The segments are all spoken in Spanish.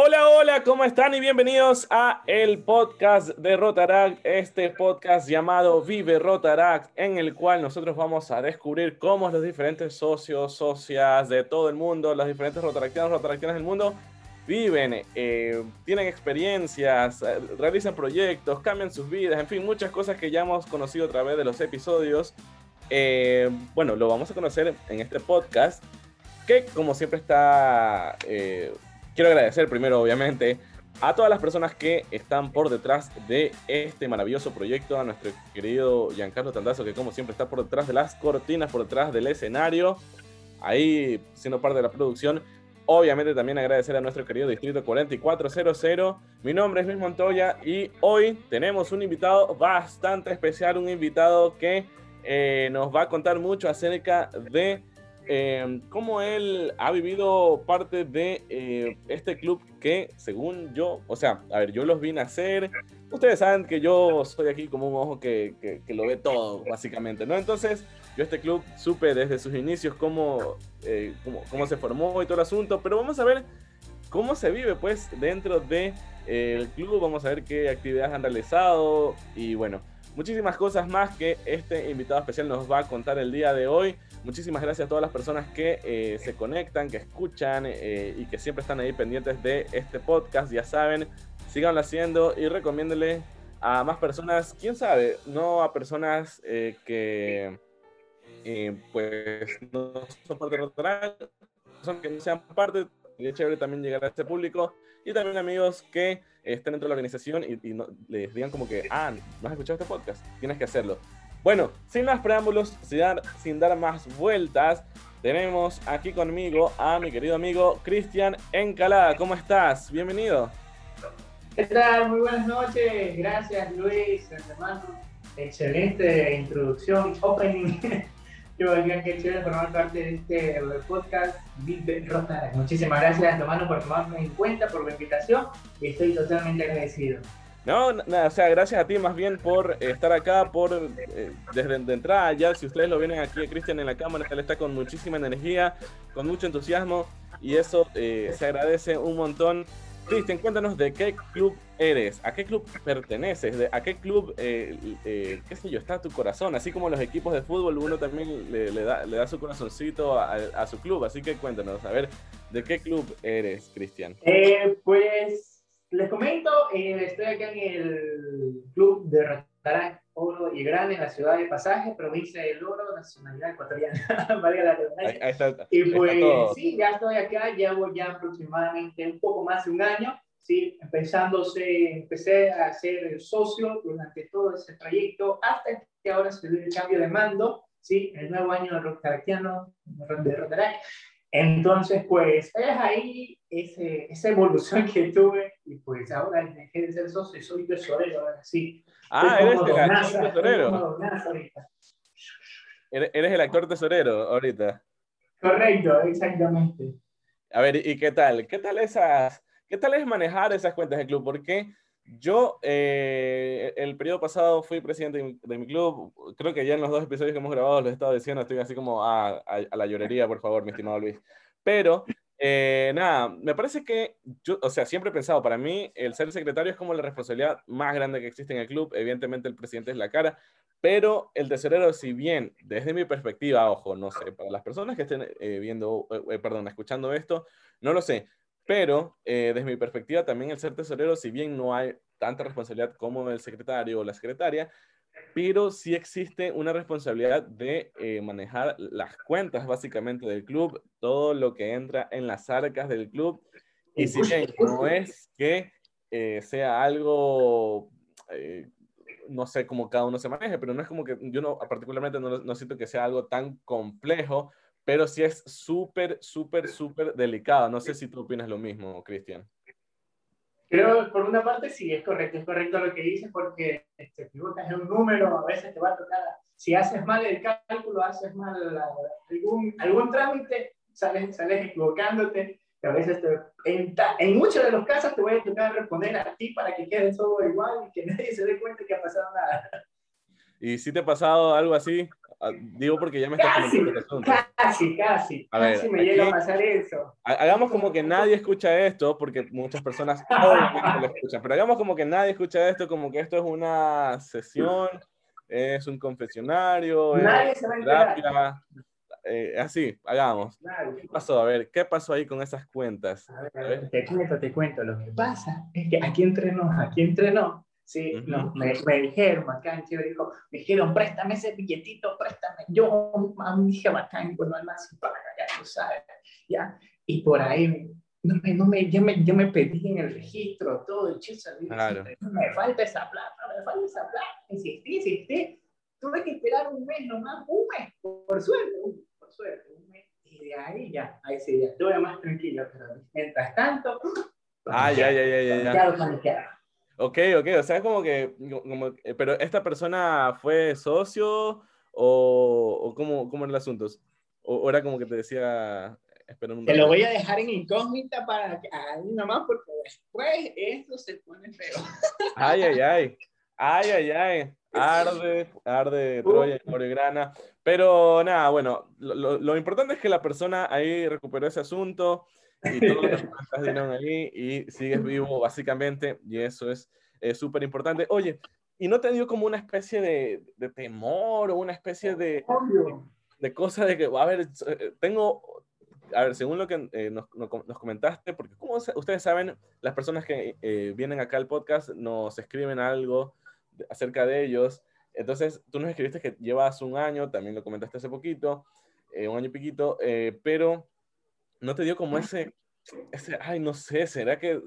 Hola, hola, ¿cómo están? Y bienvenidos a el podcast de Rotaract, este podcast llamado Vive Rotaract, en el cual nosotros vamos a descubrir cómo los diferentes socios, socias de todo el mundo, los diferentes rotaractianos, rotaractianas del mundo viven, eh, tienen experiencias, eh, realizan proyectos, cambian sus vidas, en fin, muchas cosas que ya hemos conocido a través de los episodios. Eh, bueno, lo vamos a conocer en este podcast, que como siempre está Quiero agradecer primero, obviamente, a todas las personas que están por detrás de este maravilloso proyecto, a nuestro querido Giancarlo Tandazo, que como siempre está por detrás de las cortinas, por detrás del escenario, ahí siendo parte de la producción. Obviamente también agradecer a nuestro querido Distrito 4400. Mi nombre es Luis Montoya y hoy tenemos un invitado bastante especial, un invitado que eh, nos va a contar mucho acerca de eh, cómo él ha vivido parte de eh, este club que, según yo, o sea, a ver, yo los vi nacer. Ustedes saben que yo soy aquí como un ojo que, que, lo ve todo, básicamente, ¿no? Entonces, yo este club supe desde sus inicios cómo, eh, cómo, cómo, se formó y todo el asunto, pero vamos a ver cómo se vive, pues, dentro del de, el club. Vamos a ver qué actividades han realizado y, bueno, muchísimas cosas más que este invitado especial nos va a contar el día de hoy. Muchísimas gracias a todas las personas que eh, se conectan, que escuchan eh, y que siempre están ahí pendientes de este podcast. Ya saben, síganlo haciendo y recomiéndele a más personas, quién sabe, no a personas eh, que pues no son parte de son que no sean parte, sería chévere también llegar a este público y también amigos que estén dentro de la organización y, les digan como que, ah, ¿no has escuchado este podcast? Tienes que hacerlo. Bueno, sin más preámbulos, sin dar, sin dar más vueltas, tenemos aquí conmigo a mi querido amigo Cristian Encalada. ¿Cómo estás? Bienvenido. ¿Qué tal? Muy buenas noches. Gracias, Luis, hermano. Excelente introducción, opening. Yo bien que chévere formar parte de este podcast Muchísimas gracias, hermano, por tomarme en cuenta, por la invitación estoy totalmente agradecido. No, nada, o sea, gracias a ti más bien por estar acá, por eh, desde de entrada ya, si ustedes lo vienen aquí Cristian en la cámara, él está con muchísima energía, con mucho entusiasmo y eso eh, se agradece un montón. Cristian, cuéntanos de qué club eres, a qué club perteneces, de, a qué club, eh, qué sé yo, está tu corazón, así como los equipos de fútbol, uno también le, da, le da, su corazoncito a, su club, así que cuéntanos, a ver, ¿de qué club eres, Cristian? pues les comento, eh, estoy acá en el club de Rotaract Oro y Grande en la ciudad de Pasaje, provincia del Oro, nacionalidad ecuatoriana, valga la redundancia. Y pues sí, ya estoy acá, llevo ya aproximadamente un poco más de un año, sí, empezándose, empecé a ser socio durante todo ese trayecto, hasta que ahora se dio el cambio de mando, sí, el nuevo año de Rotaractiano, de Rotaract. Entonces, pues es ahí ese, esa evolución que tuve y pues ahora dejé de ser socio y soy tesorero ahora sí. Ah, eres el actor tesorero. Eres el actor tesorero ahorita. Correcto, exactamente. A ver, ¿y qué tal? ¿Qué tal esas, qué tal es manejar esas cuentas del club? Porque yo eh, el periodo pasado fui presidente de mi, club. Creo que ya en los dos episodios que hemos grabado lo he estado diciendo, estoy así como a, a la llorería, por favor, mi estimado Luis. Pero eh, nada, me parece que yo, o sea, siempre he pensado, para mí el ser secretario es como la responsabilidad más grande que existe en el club. Evidentemente el presidente es la cara, pero el tesorero, si bien desde mi perspectiva, ojo, no sé, para las personas que estén eh, viendo, eh, perdón, escuchando esto, no lo sé, pero desde mi perspectiva también el ser tesorero, si bien no hay tanta responsabilidad como el secretario o la secretaria, pero sí existe una responsabilidad de eh, manejar las cuentas básicamente del club, todo lo que entra en las arcas del club. Y si bien no es que eh, sea algo, eh, no sé cómo cada uno se maneje, pero no es como que yo no, particularmente no siento que sea algo tan complejo, pero sí es súper, súper, súper delicado. No sé si tú opinas lo mismo, Cristian. Creo, por una parte, sí, es correcto, es correcto lo que dices, porque te equivocas en un número, a veces te va a tocar, si haces mal el cálculo, haces mal algún, algún trámite, sales, sales equivocándote, que a veces te, en, en, muchos de los casos te voy a tocar responder a ti para que quede todo igual y que nadie se dé cuenta que ha pasado nada. ¿Y si te ha pasado algo así? ah, digo porque ya me está casi, casi, casi, a ver, casi me llega a pasar eso. Hagamos como que nadie escucha esto, porque muchas personas obviamente lo escuchan, pero hagamos como que nadie escucha esto, como que esto es una sesión, es un confesionario, nadie es se va eh, así, hagamos. ¿Qué pasó? A ver, ¿qué pasó ahí con esas cuentas? A ver, Te cuento, te cuento. Lo que pasa es que aquí entrenó, aquí entrenó. Sí, me, me, dijeron acá dijo, me dijeron, préstame ese billetito, préstame. Yo a mi hija bacán, bueno, además paga, ya tú sabes, ya. Y por ahí, no me, no me, yo, me, yo me pedí en el registro, todo el chizo, claro. me falta esa plata, me falta esa plata, insistí, insistí. Tuve que esperar un mes nomás, un mes, por suerte, por suerte, un mes. Y de ahí ya, ahí sí, ya estuve más tranquilo, pero mientras tanto... Ah, ya, ya, ya, ya. ya. Ok, ok, o sea, es como que, como, eh, pero esta persona fue socio o, o cómo, cómo era el asunto? O, era como que te decía, espera un Te lo voy a dejar en incógnita para que ahí nomás, porque después esto se pone feo. Ay, ay, ay, ay, ay, ay, arde, arde Troya, y grana. Pero nada, bueno, lo, lo, importante es que la persona ahí recuperó ese asunto y todos los estás dieron ahí y sigues vivo básicamente y eso es súper importante. Oye, ¿y no te dio como una especie de, de temor o una especie de, de, cosa de que, a ver, eh, tengo, a ver, según lo que eh, nos, nos, comentaste, porque como ustedes saben, las personas que eh, vienen acá al podcast nos escriben algo acerca de ellos. Entonces, tú nos escribiste que llevas un año, también lo comentaste hace poquito, un año y piquito, pero no te dio como ese, ese, ay, no sé, ¿será que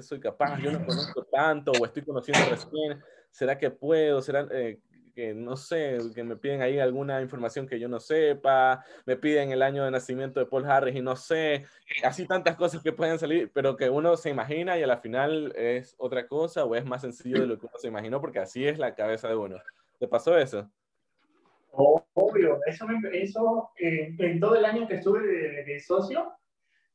soy capaz? Yo no conozco tanto o estoy conociendo recién, ¿será que puedo? ¿Será eh, que, no sé, que me piden ahí alguna información que yo no sepa? Me piden el año de nacimiento de Paul Harris y no sé, así tantas cosas que pueden salir, pero que uno se imagina y a la final es otra cosa o es más sencillo de lo que uno se imaginó porque así es la cabeza de uno. ¿Te pasó eso? Obvio, eso, eso eh, en todo el año que estuve de, socio,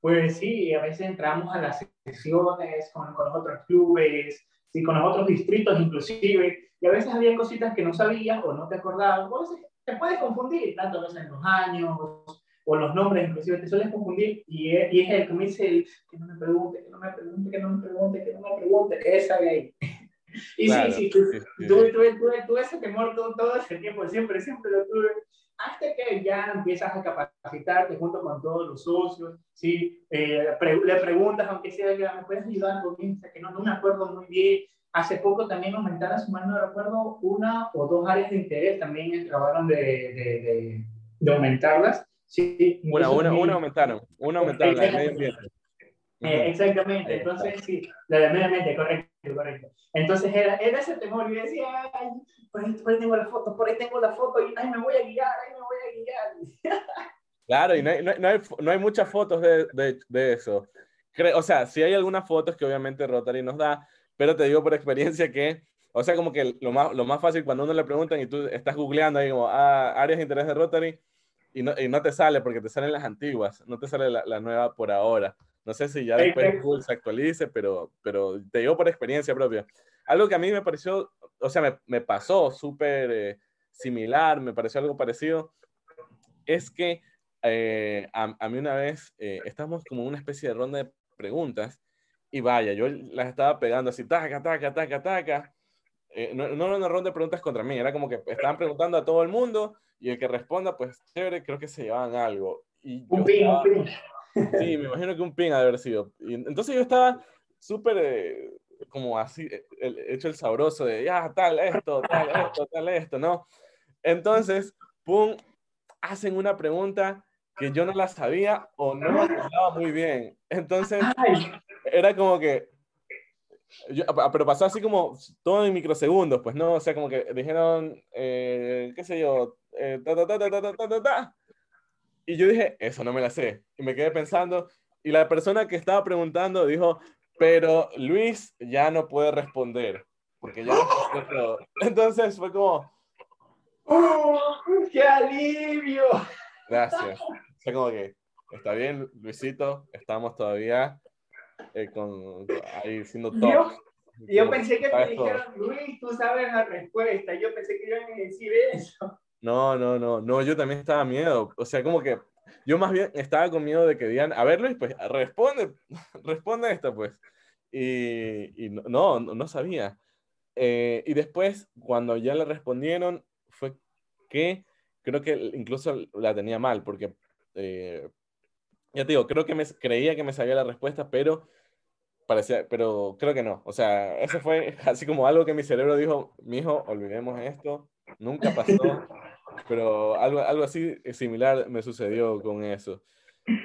pues sí, a veces entramos a las sesiones con, con los otros clubes, sí, con los otros distritos inclusive, y a veces había cositas que no sabías o no te acordabas, o te puedes confundir, tanto a veces en los años o los nombres inclusive, te sueles confundir, y es, y es el que me dice que no me pregunte, que no me pregunte, que no me pregunte, que no me pregunte, esa de ahí. Y sí, sí, tuve, tuve, tuve, ese temor todo, todo ese tiempo, siempre, siempre lo tuve, hasta que ya empiezas a capacitarte junto con todos los socios, ¿sí? Eh, le preguntas, aunque sea, ¿me puedes ayudar con esto? Que no, no me acuerdo muy bien. Hace poco también aumentaron, su mano no recuerdo, una o dos áreas de interés, también acabaron de, de, de, aumentarlas. Sí, una, una, una aumentaron, una aumentaron, la medio ambiente. Eh, exactamente, entonces sí, la de medio ambiente, correcto, correcto. Entonces era, era ese temor, y decía, ay, por ahí, por ahí, tengo la foto, por ahí tengo la foto, y ay, me voy a guiar, ay, me voy a guiar. Claro, y no hay, no hay, no hay muchas fotos de, de, de eso. o sea, sí hay algunas fotos que obviamente Rotary nos da, pero te digo por experiencia que, o sea, como que lo más, lo más fácil cuando uno le preguntan y tú estás googleando ahí como, ah, áreas de interés de Rotary, y no, y no te sale porque te salen las antiguas, no te sale la, la nueva por ahora. No sé si ya después Google se actualice, pero, pero te digo por experiencia propia. Algo que a mí me pareció, o sea, me, me pasó súper eh, similar, me pareció algo parecido, es que eh, a, a, mí una vez eh, estábamos como en una especie de ronda de preguntas y vaya, yo las estaba pegando así, taca, taca, taca, taca. no, no era una ronda de preguntas contra mí, era como que estaban preguntando a todo el mundo y el que responda, pues chévere, creo que se llevaban algo. Y un pin, un pin. Sí, me imagino que un ping ha de haber sido. Y entonces yo estaba súper eh, como así, eh, el, hecho el sabroso de, ya, tal, esto, tal, esto, tal, esto, ¿no? Entonces, pum, hacen una pregunta que yo no la sabía o no me acordaba muy bien. Entonces, era como que, yo, pero pasó así como todo en microsegundos, pues, ¿no? O sea, como que dijeron, eh, qué sé yo, ta, ta, ta, ta, ta, ta, ta, ta, y yo dije, eso no me la sé. Y me quedé pensando, y la persona que estaba preguntando dijo, pero Luis ya no puede responder, porque ya no Entonces fue como... ¡Oh, ¡Qué alivio! Gracias. Sea, como que, está bien, Luisito, estamos todavía eh, con, ahí siendo top. Yo, yo pensé que te dijeron, Luis, tú sabes la respuesta. Yo pensé que iban a decir eso. No, no, no, no, yo también estaba miedo. O sea, como que yo más bien estaba con miedo de que digan, a ver Luis, pues responde, responde esto, pues. Y, no, no sabía. Eh, y después, cuando ya le respondieron, fue que creo que incluso la tenía mal, porque eh, ya te digo, creo que me creía que me sabía la respuesta, pero parecía, pero creo que no. O sea, eso fue así como algo que mi cerebro dijo, mi hijo, olvidemos esto, nunca pasó, pero algo, algo así similar me sucedió con eso.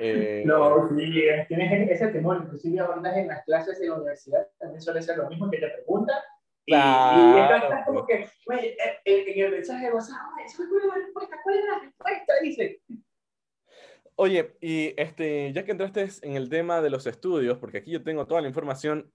Eh, no, sí, tienes ese temor, inclusive ahora en las clases de la universidad también suele ser lo mismo que te preguntan Claro. Y, estás como que, güey, en el mensaje de WhatsApp, ¿cuál es la respuesta? ¿Cuál es la respuesta? Dice. Oye, y este, ya que entraste en el tema de los estudios, porque aquí yo tengo toda la información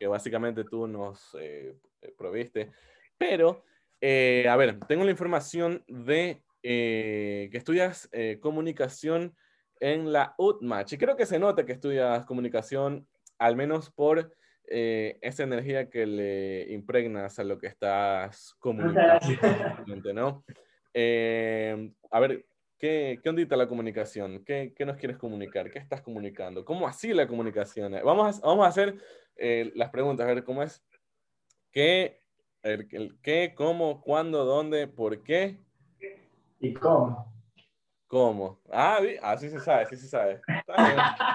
que básicamente tú nos eh, proviste, pero, eh, a ver, tengo la información de eh, que estudias comunicación en la UTMACH, y creo que se nota que estudias comunicación, al menos por eh, esa energía que le impregnas a lo que estás comunicando, ¿no? Eh, a ver, ¿qué, ¿qué ondita la comunicación? ¿Qué, ¿Qué, nos quieres comunicar? ¿Qué estás comunicando? ¿Cómo así la comunicación? Vamos a, vamos a hacer eh, las preguntas, a ver cómo es. ¿Qué, el, qué, cómo, cuándo, dónde, por qué? ¿Y cómo? ¿Cómo? Ah, así se sabe, así se sabe.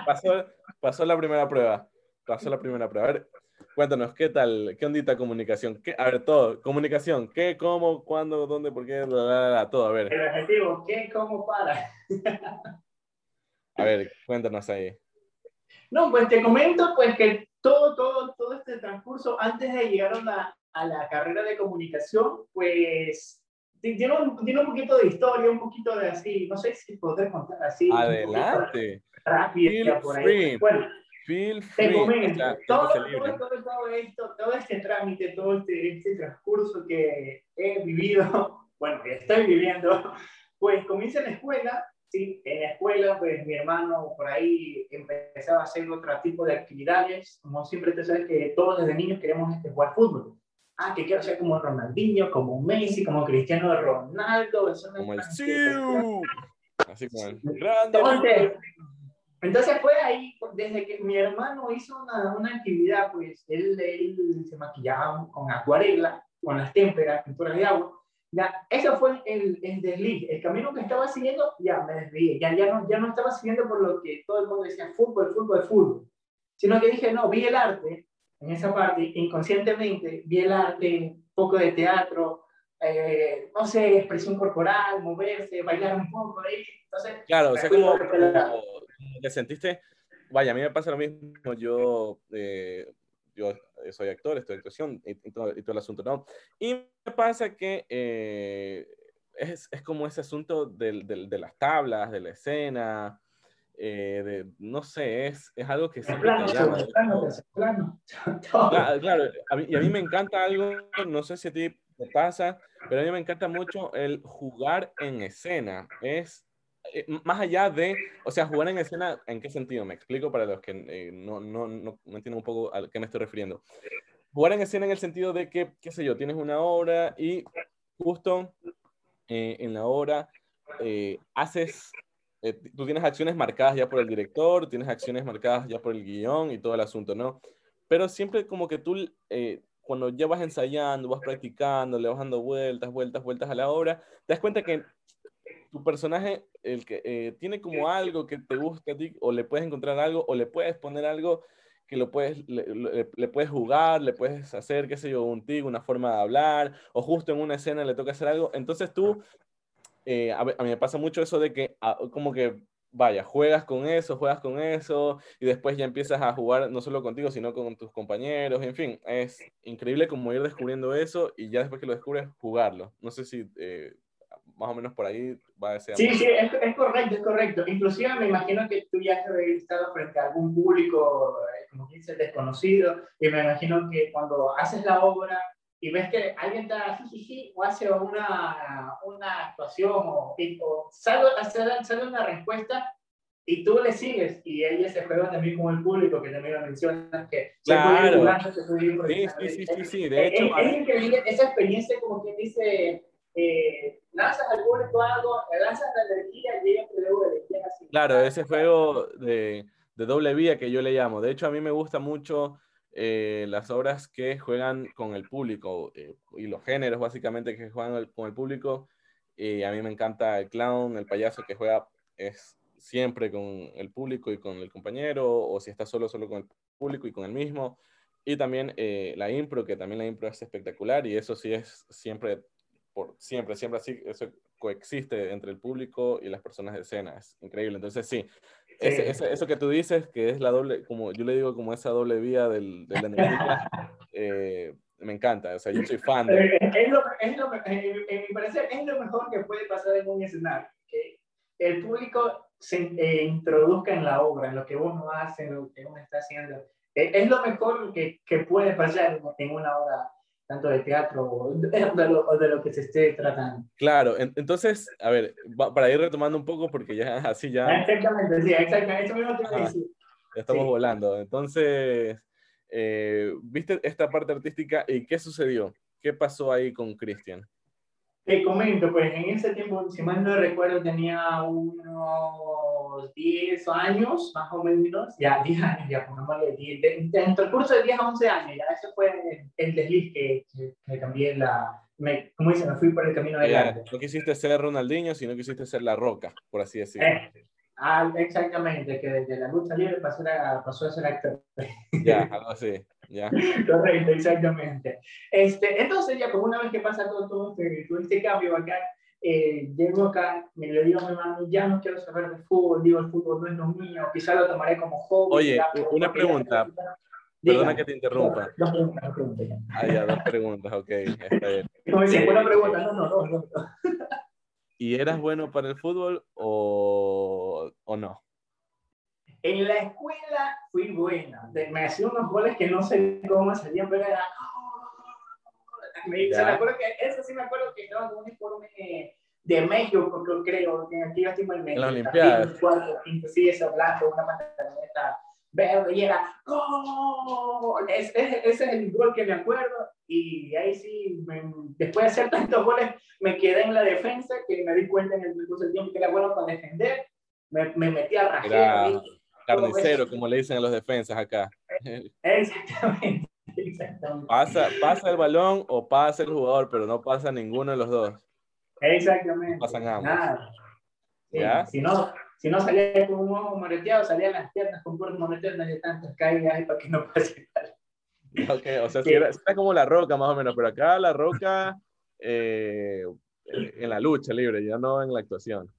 Pasó, pasó la primera prueba pasó la primera prueba. A ver, cuéntanos, ¿qué tal? ¿Qué ondita comunicación? ¿Qué, a ver, todo. Comunicación. ¿Qué, cómo, cuándo, dónde, por qué? todo, a ver. El objetivo, ¿qué, cómo, para? a ver, cuéntanos ahí. No, pues te comento pues que todo, todo, todo este transcurso antes de llegar a la, a la carrera de comunicación, pues tiene un, tiene un poquito de historia, un poquito de así, no sé si podré contar así. Adelante. Rápido, por ahí. Bueno, Feel free. todo, todo, esto, todo este trámite, todo este, este, transcurso que he vivido, bueno, que estoy viviendo, pues comienza en la escuela, ¿sí? En la escuela, pues mi hermano por ahí empezaba a hacer otro tipo de actividades, como siempre te sabes que todos desde niños queremos este, jugar fútbol. Ah, que quiero ser como Ronaldinho, como Messi, como Cristiano Ronaldo. Eso como el Así como el grande. Entonces fue ahí, desde que mi hermano hizo una, una actividad, pues él, él, se maquillaba con acuarela, con las témperas, pinturas de agua. Ya, eso fue el, el desliz, el camino que estaba siguiendo, ya me desvié, ya, ya, no, ya no estaba siguiendo por lo que todo el mundo decía, fútbol, fútbol, fútbol, sino que dije, no, vi el arte, en esa parte, inconscientemente, vi el arte, un poco de teatro, eh, no sé, expresión corporal, moverse, bailar un poco ahí. Entonces, claro, o sea, como, te sentiste, vaya, a mí me pasa lo mismo, yo, eh, yo soy actor, estoy actuación y, todo, el asunto, ¿no? Y me pasa que eh, es, es, como ese asunto del, del, de las tablas, de la escena, eh, de, no sé, es, es algo que siempre te llama. Claro, claro y a mí me encanta algo, no sé si a ti te pasa, pero a mí me encanta mucho el jugar en escena. Es eh, más allá de, o sea, jugar en escena, ¿en qué sentido? Me explico para los que eh, no, no, no, entienden un poco a qué me estoy refiriendo. Jugar en escena en el sentido de que, qué sé yo, tienes una obra y justo en la obra haces, tú tienes acciones marcadas ya por el director, tienes acciones marcadas ya por el guion y todo el asunto, ¿no? Pero siempre como que tú, cuando ya vas ensayando, vas practicando, le vas dando vueltas, vueltas, vueltas a la obra, te das cuenta que tu personaje, el que eh, tiene como algo que te gusta a ti, o le puedes encontrar algo, o le puedes poner algo que lo puedes, le, puedes jugar, le puedes hacer, qué sé yo, un tic, una forma de hablar, o justo en una escena le toca hacer algo. Entonces tú, eh, a, mí me pasa mucho eso de que ah, como que, vaya, juegas con eso, juegas con eso, y después ya empiezas a jugar no solo contigo, sino con tus compañeros, en fin, es increíble como ir descubriendo eso y ya después que lo descubres, jugarlo. No sé si... Eh, más o menos por ahí va a ser. Sí, sí, es, es, correcto, es correcto. Inclusive me imagino que tú ya has estado frente a algún público, eh, como dices, desconocido, y me imagino que cuando haces la obra y ves que alguien está sí, sí, sí, o hace una, una actuación o, o sale, sale una respuesta y tú le sigues y ella se juega también con el público que también lo mencionas que claro. se puede ir sí, sí, sí, sí, de hecho es, increíble esa experiencia como quien dice eh, lanzas al público algo, lanzas la energía y ellos te devuelven. Así. Claro, ese juego de, de, doble vía que yo le llamo. De hecho, a mí me gusta mucho eh, las obras que juegan con el público eh, y los géneros básicamente que juegan con el público. Y a mí me encanta el clown, el payaso que juega es siempre con el público y con el compañero, o si está solo, solo con el público y con el mismo. Y también eh, la impro, que también la impro es espectacular y eso sí es siempre, por, siempre, siempre así, eso coexiste entre el público y las personas de escena, es increíble. Entonces sí, eso que tú dices, que es la doble, como yo le digo, como esa doble vía del, de la energía, eh, me encanta, o sea, yo soy fan de... Eh, es lo, es lo, en, mi parecer, es lo mejor que puede pasar en un escenario, que el público se introduzca en la obra, en lo que uno hace, en lo que uno está haciendo. Eh, es lo mejor que, que, puede pasar en una obra tanto de teatro o de, lo, de, lo, que se esté tratando. Claro, entonces, a ver, para ir retomando un poco, porque ya así ya... Ah, exactamente, sí, exactamente, eso mismo te voy a decir. Ya estamos volando. Entonces, eh, ¿viste esta parte artística y qué sucedió? ¿Qué pasó ahí con Cristian? Te comento, pues en ese tiempo, si mal no recuerdo, tenía unos 10 años, más o menos, ya 10 años, ya pongámosle 10, entre el curso de 10 a 11 años, ya ese fue el desliz que, que, cambié la, me, como dicen, me fui por el camino de No quisiste ser Ronaldinho, sino quisiste ser La Roca, por así decirlo. Eh, ah, exactamente, que desde la lucha libre pasó a, pasó a ser actor. Ya, algo así. Correcto, exactamente. Este, entonces, ya como una vez que pasa todo, todo, este, todo este cambio acá, eh, llego acá, me le digo a mi mamá, ya no quiero saber de fútbol, digo, el fútbol no es lo mío, quizá lo tomaré como hobby. Oye, una pregunta, perdona que te interrumpa. Dos preguntas, dos preguntas. Ah, ya, dos preguntas, ok, está bien. Dice, una pregunta, no, no, no, no. ¿Y eras bueno para el fútbol o, o no? En la escuela fui buena. Me hacía unos goles que no sé cómo salían, pero era. Me, se me acuerdo que, eso sí me acuerdo que estaba con un uniforme de México, creo, que aquí estoy en México. En la Olimpiada. Sí, ese blanco, una pantaloneta verde, y era ¡Gol! Es, ese es el gol que me acuerdo. Y ahí sí, después de hacer tantos goles, me quedé en la defensa, que me di cuenta en el curso del tiempo que era bueno para defender. Me, me metí a rajar. Carnicero, como le dicen a los defensas acá. Exactamente. Pasa, pasa el balón o pasa el jugador, pero no pasa ninguno de los dos. Exactamente. pasan ambos. ¿Ya? Si no, si no salía con un ojo moreteado, salían las piernas con puros moreteados, no hay tantas caídas para que no pase Okay, o sea, si era, como la roca más o menos, pero acá la roca eh, en la lucha libre, ya no en la actuación.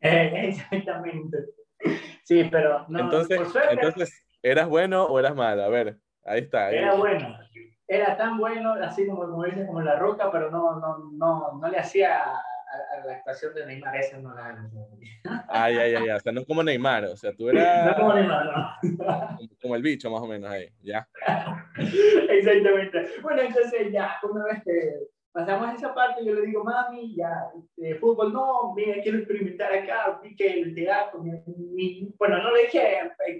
Eh, exactamente. Sí, pero no. Entonces, entonces, ¿eras bueno o eras malo? A ver, ahí está. era bueno. Era tan bueno, así como, como dices, como La Roca, pero no, no, no, no le hacía a, la actuación de Neymar, esa no la Ay, ay, ay, o sea, no como Neymar, o sea, tú eras... No como Neymar, no. Como, el bicho, más o menos, ahí, ya. Exactamente. Bueno, entonces ya, una vez que pasamos esa parte, yo le digo, mami, ya, este, fútbol no, mira, quiero experimentar acá, que el teatro, bueno, no le dije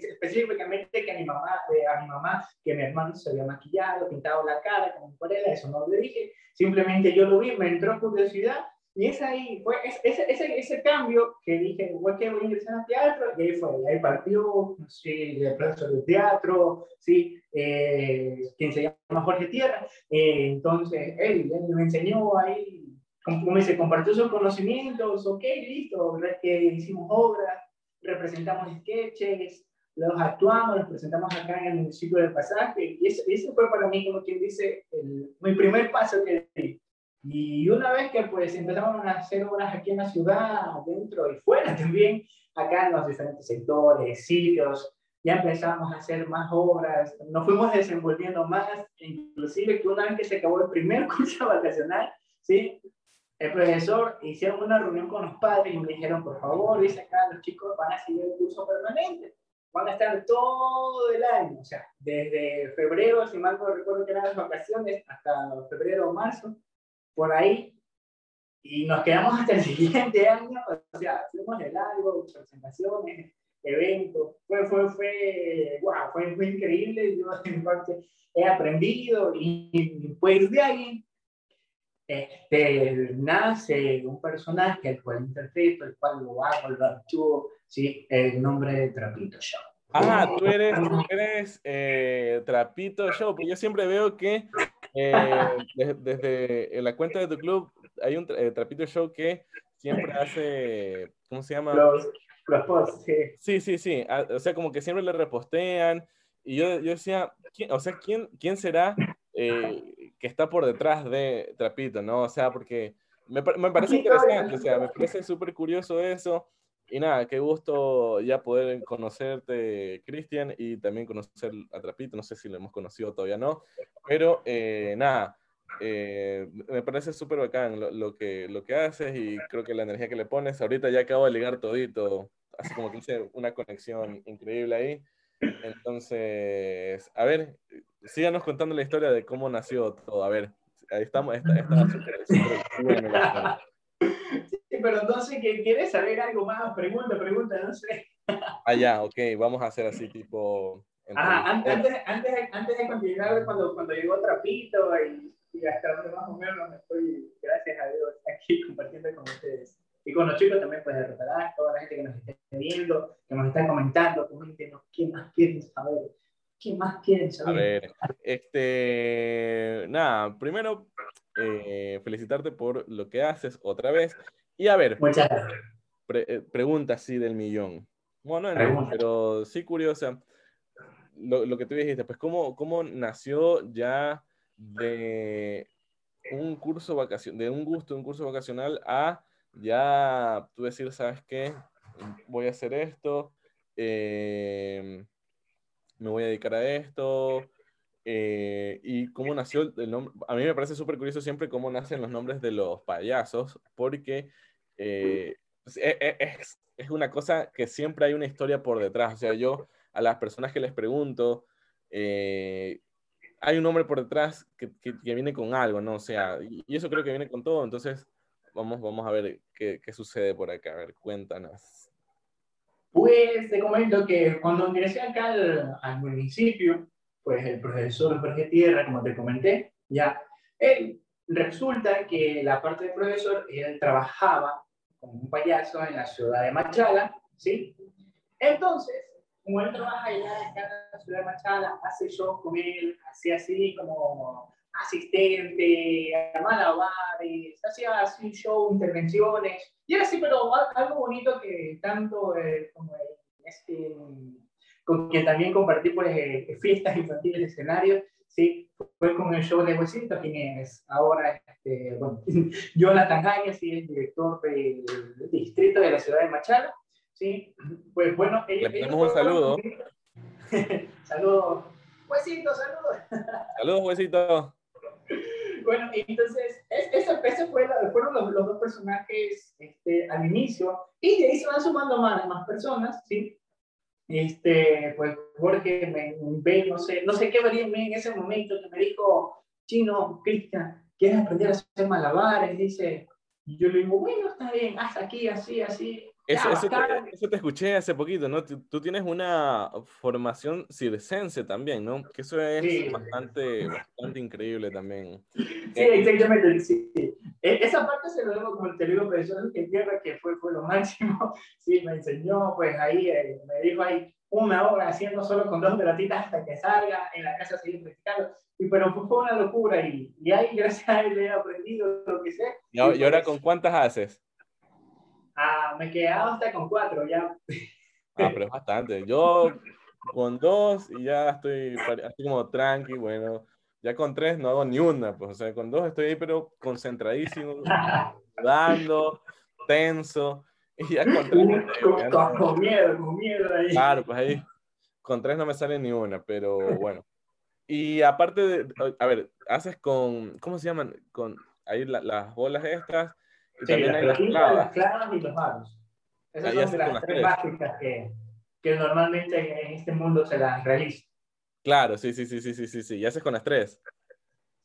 específicamente que a mi mamá, eh, a mi mamá, que mi hermano se había maquillado, pintado la cara como acuarela, eso no le dije, simplemente yo lo vi, me entró curiosidad, y es ahí, fue ese, ese, ese cambio que dije, voy a ingresar al teatro, y ahí fue, ahí partió, sí, el profesor de teatro, sí, eh, quien se llama Jorge Tierra. Eh, entonces, él, él, me enseñó ahí, como dice, compartió sus conocimientos, ok, listo, que hicimos obras, representamos sketches, los actuamos, los presentamos acá en el municipio del Pasaje, y ese, fue para mí, como quien dice, el, mi primer paso que di. Y una vez que pues empezamos a hacer obras aquí en la ciudad, dentro y fuera también, acá en los diferentes sectores, sitios, ya empezamos a hacer más obras, nos fuimos desenvolviendo más, inclusive que una vez que se acabó el primer curso vacacional, ¿sí? el profesor hicieron una reunión con los padres y me dijeron, por favor, dice acá, los chicos van a seguir el curso permanente, van a estar todo el año, o sea, desde febrero, si mal no recuerdo que eran las vacaciones, hasta febrero o marzo, por ahí, y nos quedamos hasta el siguiente año, o sea, fuimos de largo, presentaciones, evento. Fue, fue, fue, wow, fue, fue increíble. Yo, en parte, he aprendido y, pues de ahí este, nace un personaje el cual interpreto, el cual lo hago, lo actúo, ¿sí? el nombre de Trapito Show. Ah, tú eres, eres eh, Trapito Show, porque yo siempre veo que eh, desde, la cuenta de tu club hay un eh, Trapito Show que siempre hace, ¿cómo se llama? Los, los posts, sí. Sí, sí, o sea, como que siempre le repostean, y yo, yo decía, o sea, ¿quién, quién será que está por detrás de Trapito, no? O sea, porque me, me parece interesante, o sea, me parece súper curioso eso. Y nada, qué gusto ya poder conocerte, Cristian, y también conocer a Trapito. No sé si lo hemos conocido todavía no, pero eh, nada, eh, me parece súper bacán lo, que, lo que haces y creo que la energía que le pones. Ahorita ya acabo de ligar todito, así como que hice una conexión increíble ahí. Entonces, a ver, síganos contando la historia de cómo nació todo. A ver, ahí estamos, está, está súper bueno Sí, pero entonces, ¿quieres saber algo más? Pregunta, pregunta, no sé. Ah, ya, ok, vamos a hacer así tipo... Ajá, antes, antes, antes, de continuar, cuando, cuando llegó Trapito y, y hasta donde más o menos estoy, gracias a Dios, aquí compartiendo con ustedes. Y con los chicos también, pues, de Rotará, toda la gente que nos está viendo, que nos está comentando, coméntenos qué más quieren saber. ¿Qué más quieren saber? A ver, este, nada, primero, eh, felicitarte por lo que haces otra vez. Y a ver, Muchas eh, pregunta así del millón. Bueno, no, pero sí curiosa. Lo, lo, que tú dijiste, pues, ¿cómo, ¿cómo nació ya de un curso vacacional, de un gusto, un curso vacacional a ya tú decir, ¿sabes qué? Voy a hacer esto, eh, me voy a dedicar a esto, eh, y cómo nació el nombre. A mí me parece súper curioso siempre cómo nacen los nombres de los payasos, porque eh, pues, e, e, es, es, una cosa que siempre hay una historia por detrás. O sea, yo a las personas que les pregunto, hay un nombre por detrás que, que, viene con algo, ¿no? O sea, y, eso creo que viene con todo. Entonces, vamos, vamos a ver qué, qué sucede por acá. A ver, cuéntanos. Pues te comento que cuando ingresé acá al, al municipio, pues el profesor Jorge Tierra, como te comenté, ya, él resulta que la parte del profesor, él trabajaba como un payaso en la ciudad de Machala, ¿sí? Entonces, como él trabaja allá en la ciudad de Machala, hace show con él, hacía así como asistente, malabares, hacía así show, intervenciones, y era así, pero algo bonito que tanto eh, como este con quien también compartí pues, eh, fiestas infantiles, escenarios, ¿sí? fue con el show de Huesito, quien es ahora este, bueno, Jonathan Áñez, y el director del distrito de la ciudad de Machala. ¿Sí? Pues bueno, ellos, Le un saludo. saludos. Huesito, saludos. Saludos, Huesito. Bueno, entonces, eso, eso fue, fueron los, los, dos personajes este, al inicio, y de ahí se van sumando más, más personas, ¿sí? este, pues Jorge me ve, no sé, no sé qué vería en mí en ese momento, que me dijo, chino, Cristian, ¿quieres aprender a hacer malabares? Dice, y yo le digo, bueno, está bien, haz aquí, así, así. Eso, te, escuché hace poquito, ¿no? Tú, tienes una formación circense también, ¿no? Que eso es bastante, bastante increíble también. Sí, exactamente, sí. E, esa parte se lo debo, como te digo, profesor que tierra, que fue, fue lo máximo. Sí, me enseñó, pues ahí, eh, me dijo ahí una hora haciendo solo con dos pelotitas hasta que salga, en la casa seguir practicando. Y, pero fue una locura y, y ahí, gracias a él, he aprendido lo que sé. ¿Y, y ahora con cuántas haces? Ah, me he quedado hasta con cuatro ya. Ah, pero es bastante. Yo con dos y ya estoy así como tranqui, bueno, ya con tres no hago ni una, pues, o sea, con dos estoy ahí, pero concentradísimo, dando, tenso, y ya con tres. con, miedo, con miedo ahí. Claro, pues ahí, con tres no me sale ni una, pero bueno. Y aparte de, a ver, haces con, ¿cómo se llaman? Con ahí las bolas estas, y también hay las clavas. y los malos. Esas son de las tres básicas que, que normalmente en este mundo se las realiza. Claro, sí, sí, sí, sí, sí, sí, sí. ¿Y haces con las tres?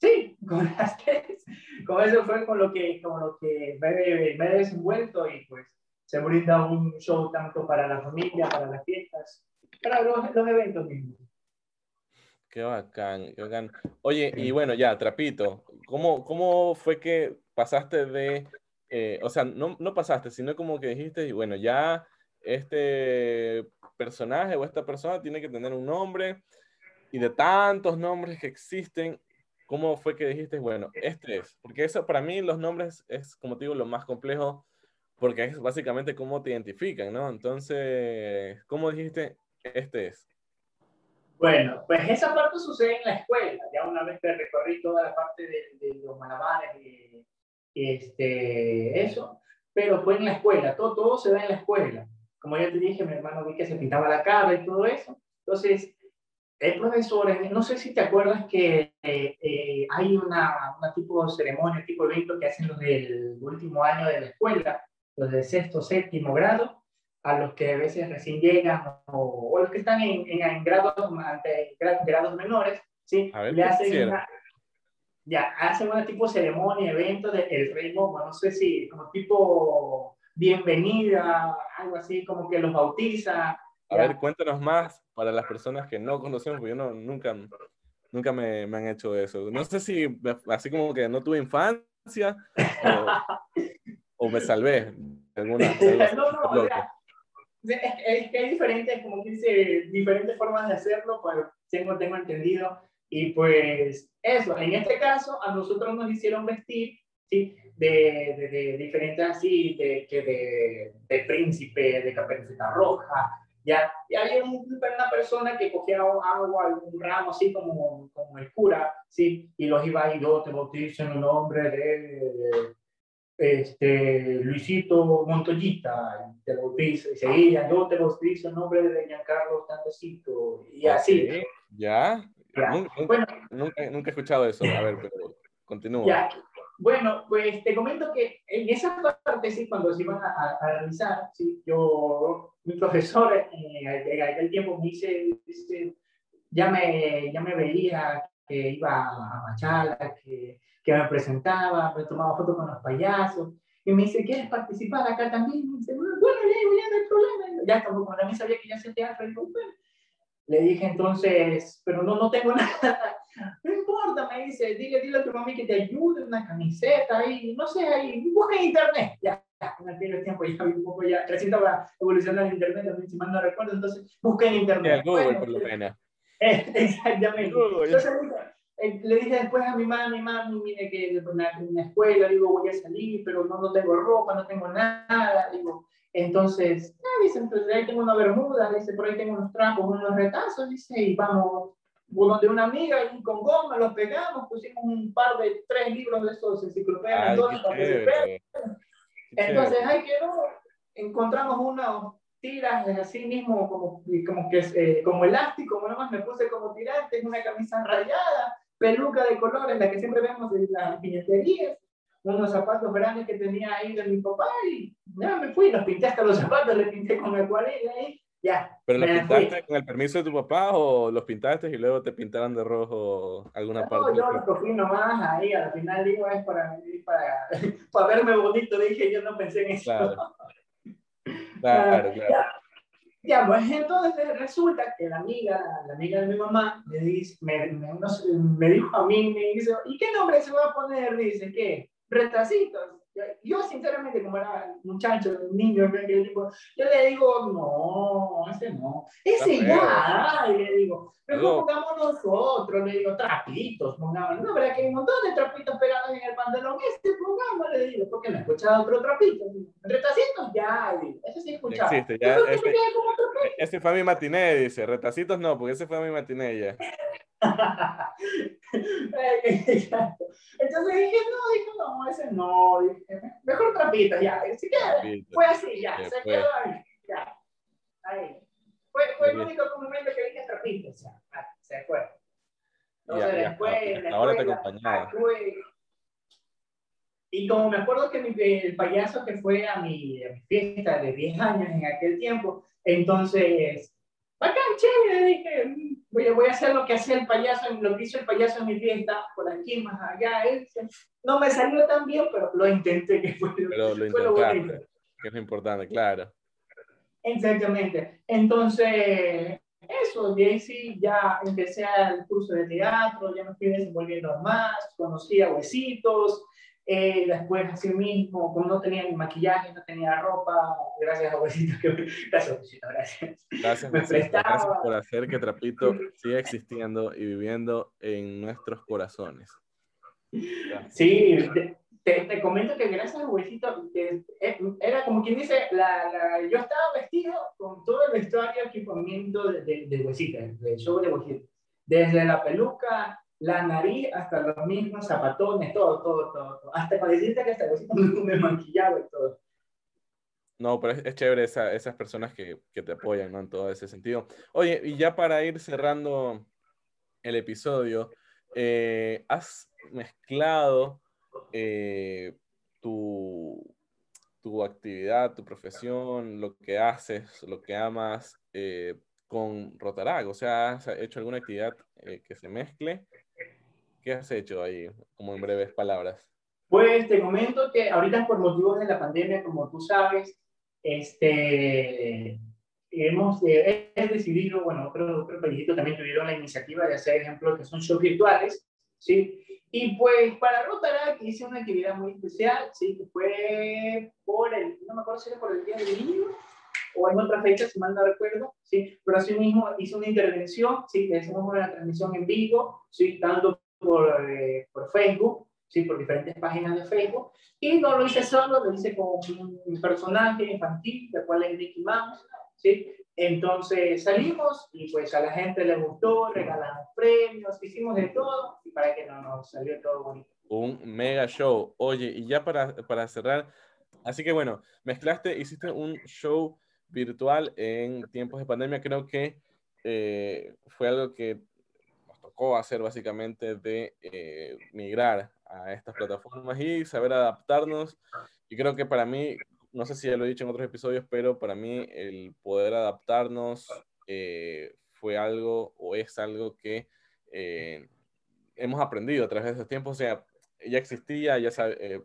Sí, con las tres. Con eso fue con lo que, con lo que me, me he desenvuelto y pues se brinda un show tanto para la familia, para las fiestas, para los, los eventos mismos. Qué bacán, qué bacán. Oye, y bueno, ya, Trapito, ¿cómo, cómo fue que pasaste de, eh, o sea, no, no pasaste, sino como que dijiste, bueno, ya este personaje o esta persona tiene que tener un nombre, y de tantos nombres que existen, ¿cómo fue que dijiste, bueno, este es? Porque eso para mí los nombres es, como te digo, lo más complejo, porque es básicamente cómo te identifican, ¿no? Entonces, ¿cómo dijiste, este es? Bueno, pues esa parte sucede en la escuela, ya una vez que recorrí toda la parte de, los malabares y este, eso, pero fue en la escuela, todo, todo se da en la escuela. Como ya te dije, mi hermano vi que se pintaba la cara y todo eso. Entonces, hay profesores, no sé si te acuerdas que eh, eh, hay una, una, tipo de ceremonia, tipo de evento que hacen los del último año de la escuela, los de sexto, séptimo grado, a los que a veces recién llegan o, los que están en, en, grados, grados menores, ¿sí? Le hacen una, ya, hacen una tipo de ceremonia, evento del de Rey Momo, no sé si como tipo bienvenida, algo así, como que los bautiza. A ver, cuéntanos más para las personas que no conocemos, porque yo no, nunca, nunca me, me han hecho eso. No sé si así como que no tuve infancia o, o me salvé. Alguna, no, no, es, que hay diferentes, como dice, diferentes formas de hacerlo, pues tengo, tengo entendido. Y pues eso, en este caso a nosotros nos hicieron vestir, ¿sí? De, de, de diferentes así, de, de, de príncipe, de caperucita roja, ya. Y había una persona que cogía agua, algún ramo así como, como el cura, ¿sí? Y los iba y yo te bautizo en el nombre de este, Luisito Montoyita, te bautizo, y seguía, yo te bautizo en nombre de Giancarlo Tandecito, y así. ¿Ya? Nunca, bueno, nunca, nunca, he escuchado eso, a ver, pero continúa. Ya. Bueno, pues te comento que en esa parte, sí, cuando se iban a, a, realizar, sí, yo, mi profesor eh, en aquel tiempo me dice, dice, ya, me, ya me veía que iba a Machala, que que me presentaba, me tomaba fotos con los payasos, y me dice, ¿quieres participar acá también? Y me dice, bueno, ya, ya no hay problema. Ya como también sabía que ya hacía teatro, y digo, bueno. Le dije entonces, pero no, no tengo nada. No importa, me dice, dile, dile a tu mami que te ayude, una camiseta, ahí, no sé, ahí, busca en internet. Ya, en aquel tiempo ya un poco ya, recién estaba evolucionando en internet, también si mal no recuerdo, entonces busqué en internet. Google, bueno, por lo menos. Exactamente. Google. Entonces, le dije después a mi mami, mami, mire que en la escuela, digo, voy a salir, pero no, no tengo ropa, no tengo nada, digo, entonces, ah, dice, entonces ahí tengo una bermuda, dice, por ahí tengo unos trapos, unos retazos, dice, y vamos, de una amiga, y con goma los pegamos, pusimos un par de tres libros de esos enciclopedias, entonces ahí quedó, encontramos unos tiras así mismo, como, como que eh, como elástico, nomás me puse como tirante, una camisa rayada, peluca de colores, la que siempre vemos en las piñaterías, unos zapatos grandes que tenía ahí de mi papá y ya me fui, los pinté hasta los zapatos, le pinté con acuarela ahí, ya. ¿Pero los pintaste con el permiso de tu papá o los pintaste y luego te pintaron de rojo alguna parte? No, yo los cogí nomás ahí, al final digo, es para, para, para verme bonito, dije, yo no pensé en eso. Claro, claro. claro. Ya, pues entonces resulta que la amiga, la amiga de mi mamá, me, dice, me, me, me dijo a mí, me dice, ¿y qué nombre se va a poner? Dice, ¿qué? Retracitos. Yo, sinceramente, como era muchacho, niño, yo le digo, no, ese no. Ese ya, y le digo, mejor pongamos nosotros, le digo, trapitos, pongamos. No, verdad que hay un montón de trapitos pegados en el pantalón. Este pongamos, le digo, porque no he escuchado otro trapito. Retacitos, ya, digo, ese sí he escuchado. Existe, ya. Ese, ese, fue mi matiné, dice. Retacitos no, porque ese fue mi matiné ya. Entonces dije, no, dije, no, ese no, dije, mejor trapito, ya, si quieres, fue así, ya, se quedó ahí, ya, ahí. Fue, fue el único momento que dije trapito, o sea, se fue. Entonces ya, después, ya, ahora te acompañaba. Y como me acuerdo que mi, el payaso que fue a mi, a mi fiesta de 10 años en aquel tiempo, entonces, bacán, chévere, dije, voy, voy a hacer lo que hacía el payaso, lo que hizo el payaso en mi fiesta, por aquí, más allá. no me salió tan bien, pero lo intenté, que fue, pero lo, fue que es importante, claro. Exactamente. Entonces, eso, de ahí sí ya empecé el curso de teatro, ya me fui desenvolviendo más, conocí a Huesitos, eh, después, así mismo, como no tenía ni maquillaje, no tenía ropa, gracias a Huesitos, que, gracias, Huesitos, gracias. Gracias, gracias por hacer que Trapito siga existiendo y viviendo en nuestros corazones. Sí, te, te, comento que gracias a Huesito, eh, era como quien dice, la, la, yo estaba vestido con todo el vestuario equipamiento de, de, de Huesito, del show de Huesito. Desde la peluca, la nariz, hasta los mismos zapatones, todo, todo, todo. todo. Hasta parecía que hasta me maquillaba y todo. No, pero es, chévere esa, esas personas que, que, te apoyan ¿no? en todo ese sentido. Oye, y ya para ir cerrando el episodio, eh, has mezclado eh, tu, tu, actividad, tu profesión, lo que haces, lo que amas eh, con Rotarac? O sea, ¿has hecho alguna actividad que se mezcle? ¿Qué has hecho ahí, como en breves palabras? Pues te comento que ahorita por motivos de la pandemia, como tú sabes, este, hemos eh, decidido, bueno, otro, otro también tuvieron la iniciativa de hacer ejemplos que son shows virtuales, ¿sí? Y pues para Rotaract hice una actividad muy especial, sí, que fue por el, no me acuerdo si era por el Día del Niño o en otra fecha, si mal no recuerdo, sí, pero así mismo hice una intervención, sí, que hicimos una transmisión en vivo, sí, tanto por, eh, por Facebook, sí, por diferentes páginas de Facebook, y no lo hice solo, lo hice con un personaje infantil, de cual es Mickey Mouse, sí, entonces salimos y pues a la gente le gustó, regalamos premios, hicimos de todo y para que no nos salió todo bonito. Un mega show. Oye, y ya para, para cerrar, así que bueno, mezclaste, hiciste un show virtual en tiempos de pandemia, creo que eh, fue algo que tocó hacer básicamente de eh, migrar a estas plataformas y saber adaptarnos. Y creo que para mí no sé si ya lo he dicho en otros episodios, pero para mí el poder adaptarnos eh, fue algo o es algo que eh, hemos aprendido a través de esos tiempos. O sea, ya existía, ya sabe,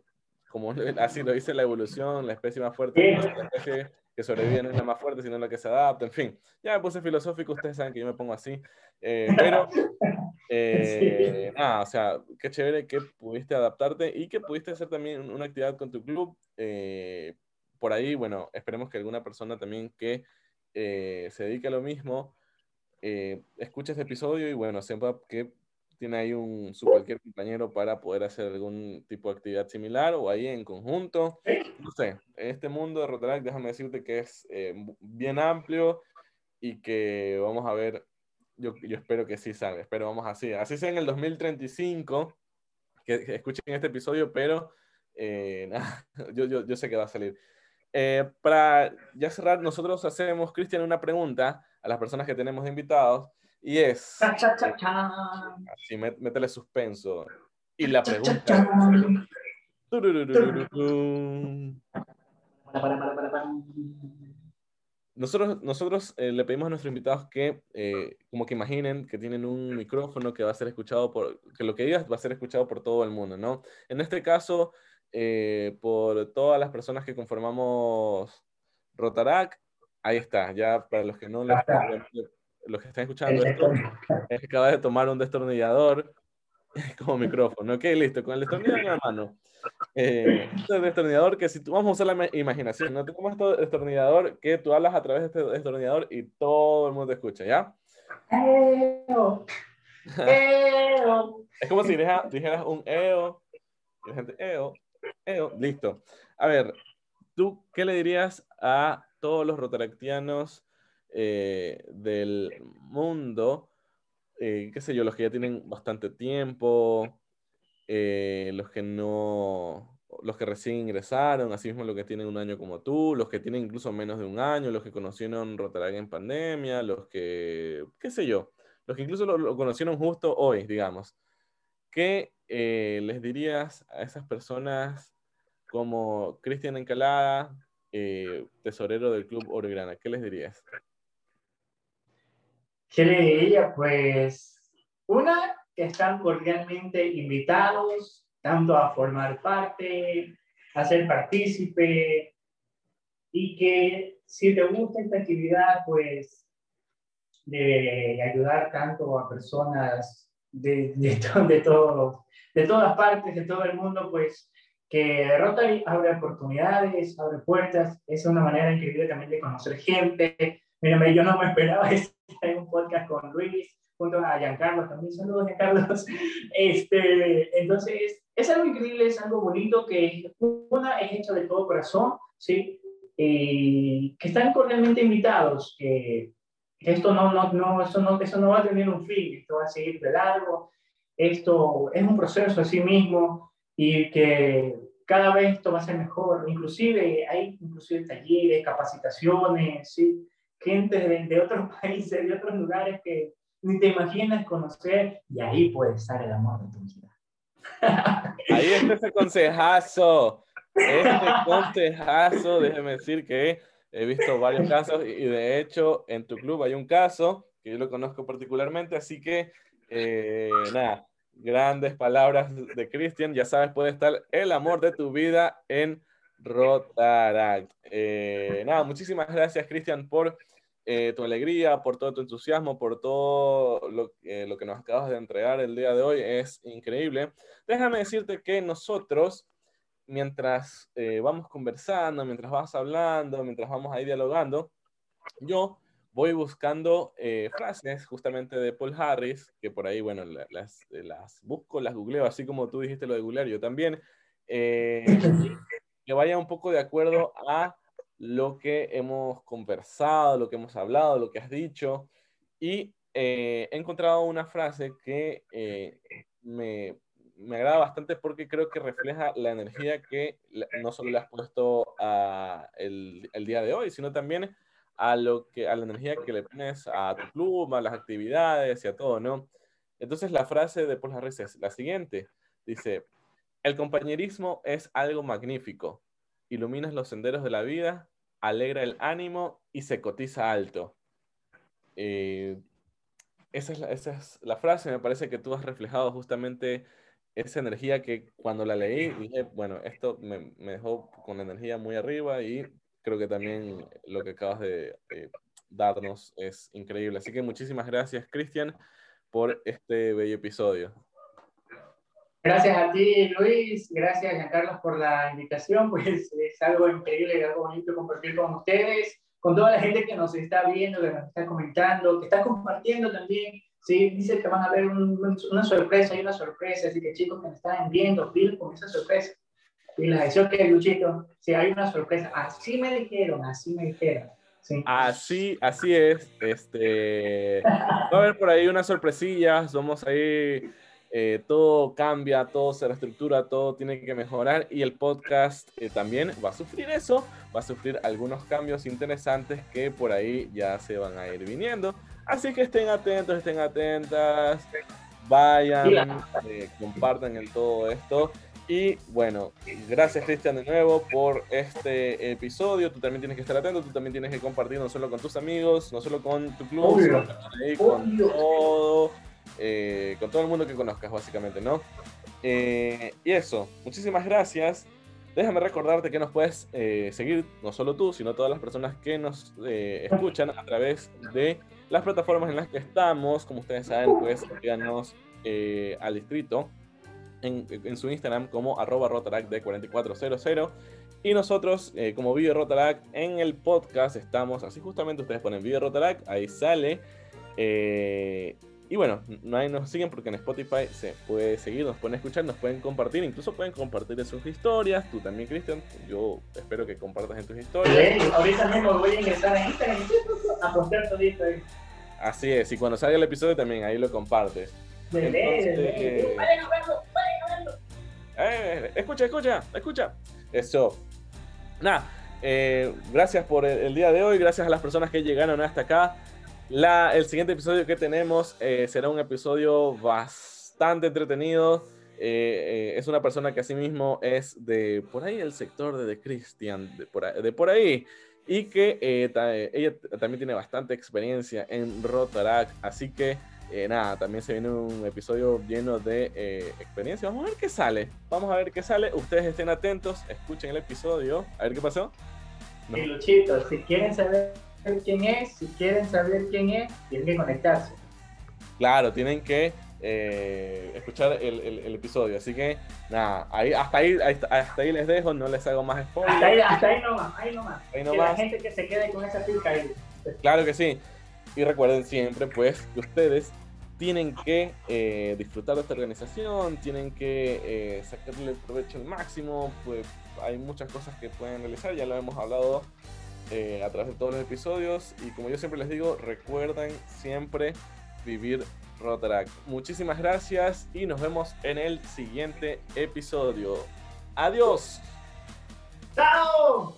como así lo dice la evolución, la especie más fuerte, la especie que sobrevive no es la más fuerte, sino la que se adapta, en fin. Ya me puse filosófico, ustedes saben que yo me pongo así, pero eh, ah, o sea, qué chévere que pudiste adaptarte y que pudiste hacer también una actividad con tu club. Eh, por ahí, bueno, esperemos que alguna persona también que eh, se dedique a lo mismo eh, escuche este episodio y bueno, sepa que tiene ahí un, su cualquier compañero para poder hacer algún tipo de actividad similar o ahí en conjunto. No sé, este mundo de Rotaract, déjame decirte que es eh, bien amplio y que vamos a ver, yo, yo espero que sí salga, espero vamos así, así sea en el 2035, que, que escuchen este episodio, pero eh, yo, yo, yo sé que va a salir. Eh, para ya cerrar, nosotros hacemos, Cristian, una pregunta a las personas que tenemos invitados y es... Cha, cha, cha, así, métele suspenso. Y la pregunta... Nosotros, nosotros eh, le pedimos a nuestros invitados que, eh, como que imaginen que tienen un micrófono que va a ser escuchado por, que lo que digas va a ser escuchado por todo el mundo, ¿no? En este caso, eh, por todas las personas que conformamos Rotarac. Ahí está, ya para los que no los, los que están escuchando esto, es que acaba de tomar un destornillador como micrófono. Ok, listo, con el destornillador en la mano. Eh, este destornillador que si tú vamos a usar la imaginación, no tengo este destornillador que tú hablas a través de este destornillador y todo el mundo te escucha, ¿ya? es como si dijeras un EO, y la gente EO, listo. A ver, ¿tú qué le dirías a todos los rotaractianos eh, del mundo? Eh, qué sé yo, los que ya tienen bastante tiempo, eh, los que no, los que recién ingresaron, así mismo los que tienen un año como tú, los que tienen incluso menos de un año, los que conocieron Rotaract en pandemia, los que, qué sé yo, los que incluso lo, conocieron justo hoy, digamos. ¿Qué les dirías a esas personas como Cristian Encalada, eh, tesorero del Club Orgrana. ¿Qué les dirías? ¿Qué le diría? Pues una, que están cordialmente invitados tanto a formar parte, a ser partícipe y que si te gusta esta actividad, pues de ayudar tanto a personas de, de, todo, de todas partes, de todo el mundo, pues que Rotary abre oportunidades, abre puertas, es una manera increíble también de conocer gente. Mírame, yo no me esperaba estar en un podcast con Luis, junto a Giancarlo también, saludos Giancarlo. Este, entonces, es algo increíble, es algo bonito que una es hecho de todo corazón, ¿sí? Y que están cordialmente invitados, que esto no, no, no, eso no, eso no va a tener un fin, esto va a seguir de largo, esto es un proceso a sí mismo y que cada vez esto va a ser mejor, inclusive hay inclusive talleres, capacitaciones, ¿sí? Gente de, otros países, de otros lugares que ni te imaginas conocer y ahí puede estar el amor de tu vida. Ahí está ese consejazo, este consejazo, déjeme decir que he visto varios casos y de hecho en tu club hay un caso que yo lo conozco particularmente, así que eh, nada, grandes palabras de Cristian, ya sabes, puede estar el amor de tu vida en Rotaract. Eh, nada, muchísimas gracias Cristian por eh, tu alegría, por todo tu entusiasmo, por todo lo, lo, que nos acabas de entregar el día de hoy. Es increíble. Déjame decirte que nosotros mientras eh, vamos conversando, mientras vas hablando, mientras vamos ahí dialogando, yo voy buscando eh, frases justamente de Paul Harris, que por ahí, bueno, las, las busco, las googleo, así como tú dijiste lo de googlear, yo también, eh, que vaya un poco de acuerdo a lo que hemos conversado, lo que hemos hablado, lo que has dicho, y he encontrado una frase que me, me agrada bastante porque creo que refleja la energía que no solo le has puesto a el, el, día de hoy, sino también a, lo que, a la energía que le pones a tu club, a las actividades y a todo, ¿no? Entonces la frase de Paul Harris es la siguiente. Dice, el compañerismo es algo magnífico. Iluminas los senderos de la vida, alegra el ánimo y se cotiza alto. Eh, esa, es la, la frase, me parece que tú has reflejado justamente esa energía que cuando la leí dije, bueno, esto me, dejó con energía muy arriba y creo que también lo que acabas de darnos es increíble. Así que muchísimas gracias, Cristian, por este bello episodio. Gracias a ti, Luis. Gracias, Juan Carlos, por la invitación. Pues es algo increíble, algo bonito compartir con ustedes, con toda la gente que nos está viendo, que nos está comentando, que está compartiendo también Sí, dice que van a ver una sorpresa, hay una sorpresa, así que chicos que me están viendo, piden con esa sorpresa. Y la decía que Luchito, sí, hay una sorpresa. Así me dijeron, así me dijeron. Sí. Así, así es. Este, va a haber por ahí unas sorpresillas, somos ahí, eh, todo cambia, todo se reestructura, todo tiene que mejorar y el podcast eh, también va a sufrir eso, va a sufrir algunos cambios interesantes que por ahí ya se van a ir viniendo. Así que estén atentos, estén atentas, vayan, eh, compartan el todo esto. Y bueno, gracias Cristian de nuevo por este episodio. Tú también tienes que estar atento, tú también tienes que compartir no solo con tus amigos, no solo con tu club, sino también con todo, eh, con todo el mundo que conozcas básicamente, ¿no? Eh, y eso, muchísimas gracias. Déjame recordarte que nos puedes seguir, no solo tú, sino todas las personas que nos escuchan a través de las plataformas en las que estamos. Como ustedes saben, pues síganos eh, al distrito en, su Instagram como arroba de 4400 Y nosotros, eh, como Video Rotarac, en el podcast estamos, así justamente ustedes ponen Video Rotarac, ahí sale. Eh, y bueno, ahí nos siguen porque en Spotify se puede seguir, nos pueden escuchar, nos pueden compartir, incluso pueden compartir en sus historias. Tú también, Cristian, yo espero que compartas en tus historias. ahorita mismo voy a ingresar a Instagram a postear todo esto. Así es, y cuando salga el episodio también ahí lo compartes. Entonces, eh, escucha, escucha, escucha. Eso. Nada, eh, gracias por el, el día de hoy, gracias a las personas que llegaron hasta acá. La, el siguiente episodio que tenemos eh, será un episodio bastante entretenido. Eh, eh, es una persona que asimismo es de por ahí el sector de The Christian, de por ahí, de por ahí y que ella también tiene bastante experiencia en Rotaract, así que nada, también se viene un episodio lleno de experiencia. Vamos a ver qué sale, vamos a ver qué sale. Ustedes estén atentos, escuchen el episodio. A ver qué pasó. No. Y Luchito, si quieren saber quién es, si quieren saber quién es, tienen que conectarse. Claro, tienen que eh, escuchar el, el, episodio. Así que nada, ahí, hasta, ahí, hasta ahí les dejo, no les hago más spoilers. Hasta ahí, hasta ahí nomás, ahí nomás. Ahí nomás. Que la gente que se quede con esa pica ahí. Claro que sí. Y recuerden siempre, pues, que ustedes tienen que eh, disfrutar de esta organización, tienen que eh, sacarle provecho al máximo, pues hay muchas cosas que pueden realizar, ya lo hemos hablado eh, a través de todos los episodios y como yo siempre les digo, recuerden siempre vivir Rotaract. Muchísimas gracias y nos vemos en el siguiente episodio. Adiós. ¡Chao!